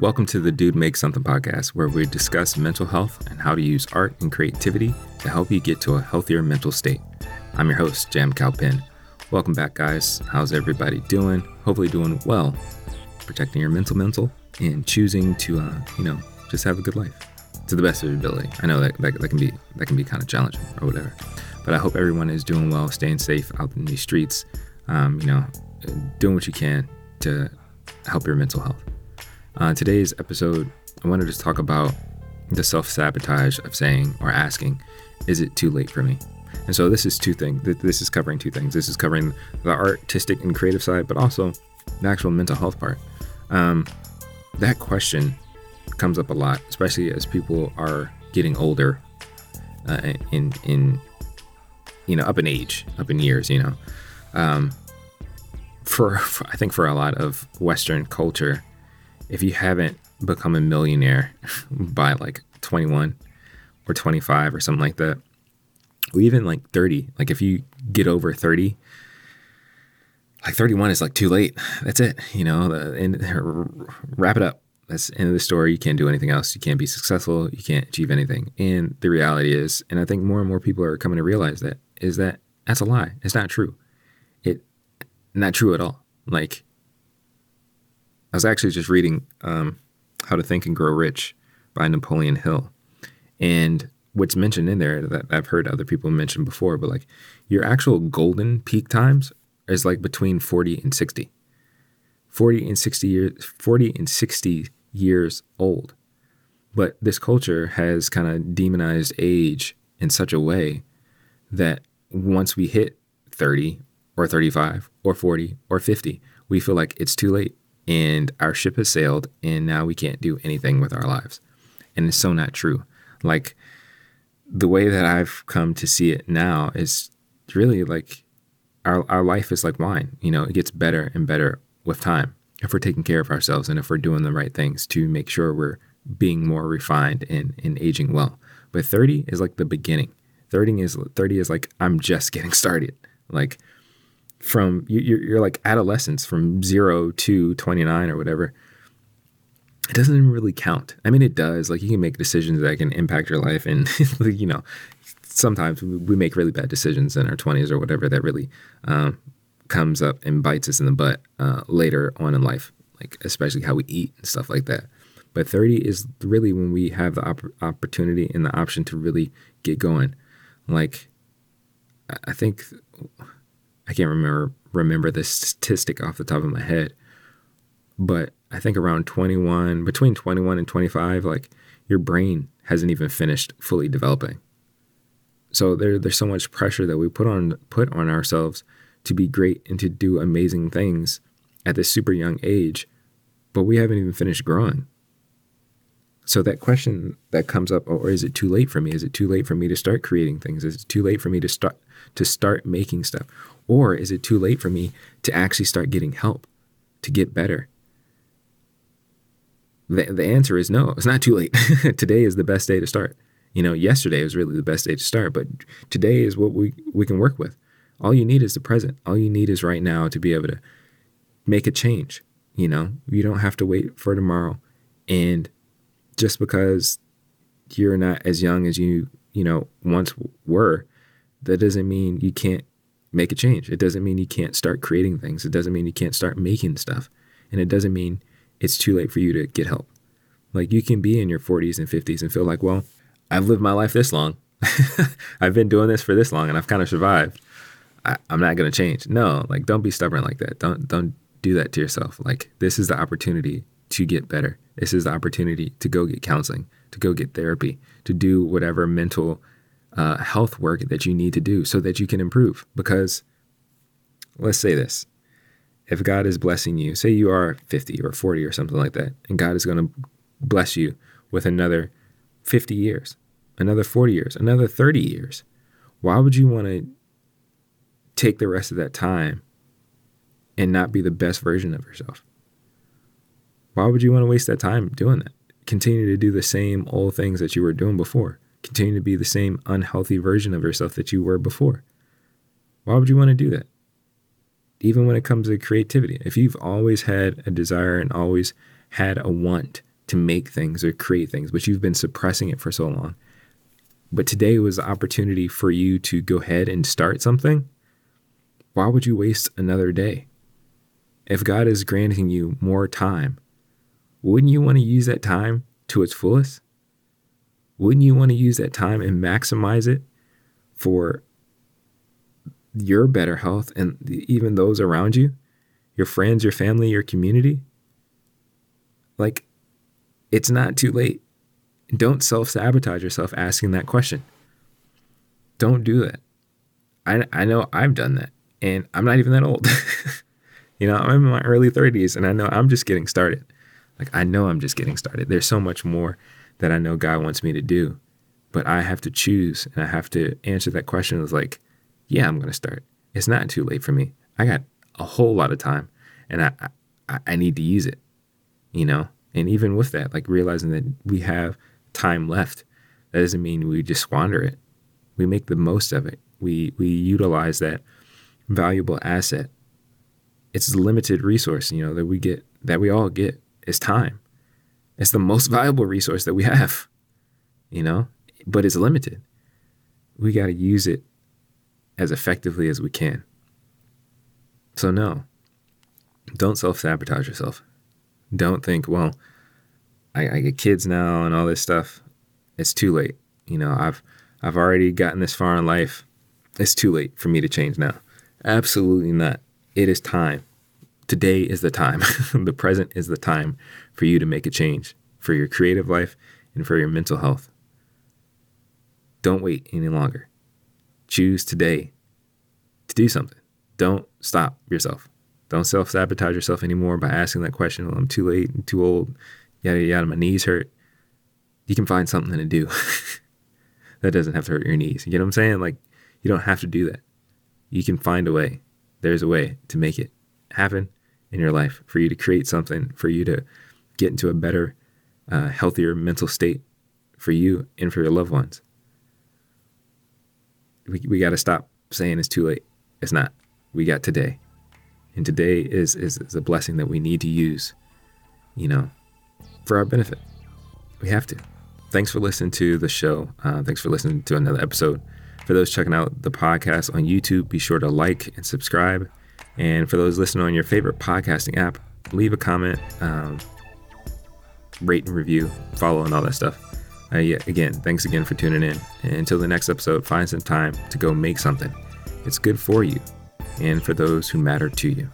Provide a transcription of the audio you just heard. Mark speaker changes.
Speaker 1: Welcome to the Dude Make Something podcast, where we discuss mental health and how to use art and creativity to help you get to a healthier mental state. I'm your host, Jam Calpin. Welcome back, guys. How's everybody doing? Hopefully, doing well, protecting your mental mental and choosing to, uh, you know, just have a good life to the best of your ability. I know that, that, that can be that can be kind of challenging or whatever, but I hope everyone is doing well, staying safe out in these streets. Um, you know, doing what you can to help your mental health. Uh, today's episode, I wanted to talk about the self sabotage of saying or asking, "Is it too late for me?" And so this is two things. This is covering two things. This is covering the artistic and creative side, but also the actual mental health part. Um, that question comes up a lot, especially as people are getting older, uh, in in you know up in age, up in years. You know, um, for, for I think for a lot of Western culture, if you haven't become a millionaire by like 21 or 25 or something like that, or even like 30, like if you get over 30, like 31 is like too late. That's it. You know, the, and wrap it up. That's the end of the story. You can't do anything else. You can't be successful. You can't achieve anything. And the reality is, and I think more and more people are coming to realize that, is that that's a lie. It's not true. It not true at all. Like I was actually just reading um, How to Think and Grow Rich by Napoleon Hill. And what's mentioned in there that I've heard other people mention before, but like your actual golden peak times is like between 40 and 60. 40 and 60 years 40 and 60 years old. But this culture has kind of demonized age in such a way that once we hit 30 or 35 or 40 or 50, we feel like it's too late and our ship has sailed and now we can't do anything with our lives. And it's so not true. Like the way that I've come to see it now is really like our, our life is like wine. You know, it gets better and better with time if we're taking care of ourselves and if we're doing the right things to make sure we're being more refined and, and aging well. But 30 is like the beginning. 30 is 30 is like I'm just getting started. Like from you're, you're like adolescence from zero to 29 or whatever. It doesn't even really count. I mean it does. Like you can make decisions that can impact your life and you know sometimes we make really bad decisions in our 20s or whatever that really um, comes up and bites us in the butt uh, later on in life like especially how we eat and stuff like that. But 30 is really when we have the op- opportunity and the option to really get going. Like i think I can't remember remember the statistic off the top of my head, but I think around 21, between 21 and 25, like your brain hasn't even finished fully developing. So there, there's so much pressure that we put on put on ourselves to be great and to do amazing things at this super young age, but we haven't even finished growing. So that question that comes up, or is it too late for me? Is it too late for me to start creating things? Is it too late for me to start to start making stuff? Or is it too late for me to actually start getting help to get better? The, the answer is no, it's not too late. today is the best day to start. You know, yesterday was really the best day to start, but today is what we, we can work with. All you need is the present. All you need is right now to be able to make a change. You know, you don't have to wait for tomorrow. And just because you're not as young as you, you know, once were, that doesn't mean you can't make a change. It doesn't mean you can't start creating things. It doesn't mean you can't start making stuff. And it doesn't mean it's too late for you to get help. Like you can be in your 40s and 50s and feel like, well, I've lived my life this long. I've been doing this for this long and I've kind of survived. I, am not going to change. No, like don't be stubborn like that. Don't don't do that to yourself. Like this is the opportunity to get better. This is the opportunity to go get counseling, to go get therapy, to do whatever mental uh, health work that you need to do so that you can improve. Because let's say this if God is blessing you, say you are 50 or 40 or something like that, and God is going to bless you with another 50 years, another 40 years, another 30 years, why would you want to take the rest of that time and not be the best version of yourself? Why would you want to waste that time doing that? Continue to do the same old things that you were doing before continue to be the same unhealthy version of yourself that you were before. Why would you want to do that? Even when it comes to creativity, if you've always had a desire and always had a want to make things or create things, but you've been suppressing it for so long. But today was the opportunity for you to go ahead and start something. Why would you waste another day? If God is granting you more time, wouldn't you want to use that time to its fullest? Wouldn't you want to use that time and maximize it for your better health and even those around you, your friends, your family, your community? Like, it's not too late. Don't self sabotage yourself asking that question. Don't do that. I, I know I've done that, and I'm not even that old. you know, I'm in my early 30s, and I know I'm just getting started. Like, I know I'm just getting started. There's so much more that I know God wants me to do, but I have to choose and I have to answer that question. It's like, yeah, I'm going to start. It's not too late for me. I got a whole lot of time, and I, I, I need to use it, you know? And even with that, like realizing that we have time left, that doesn't mean we just squander it. We make the most of it. We we utilize that valuable asset. It's a limited resource, you know, that we get that we all get is time. It's the most valuable resource that we have, you know, but it's limited. We got to use it as effectively as we can. So, no, don't self sabotage yourself. Don't think, well, I, I get kids now and all this stuff. It's too late. You know, I've I've already gotten this far in life. It's too late for me to change now. Absolutely not. It is time. Today is the time. the present is the time for you to make a change for your creative life and for your mental health. Don't wait any longer. Choose today to do something. Don't stop yourself. Don't self sabotage yourself anymore by asking that question, well, I'm too late, I'm too old, yada, yada, my knees hurt. You can find something to do that doesn't have to hurt your knees. You know what I'm saying? Like, you don't have to do that. You can find a way. There's a way to make it happen in your life for you to create something, for you to get into a better, uh, healthier mental state for you and for your loved ones. We, we got to stop saying it's too late. It's not. We got today. And today is, is, is a blessing that we need to use, you know, for our benefit. We have to. Thanks for listening to the show. Uh, thanks for listening to another episode. For those checking out the podcast on YouTube, be sure to like and subscribe. And for those listening on your favorite podcasting app, leave a comment, um, rate and review, follow, and all that stuff. Uh, yeah, again, thanks again for tuning in. And until the next episode, find some time to go make something. It's good for you and for those who matter to you.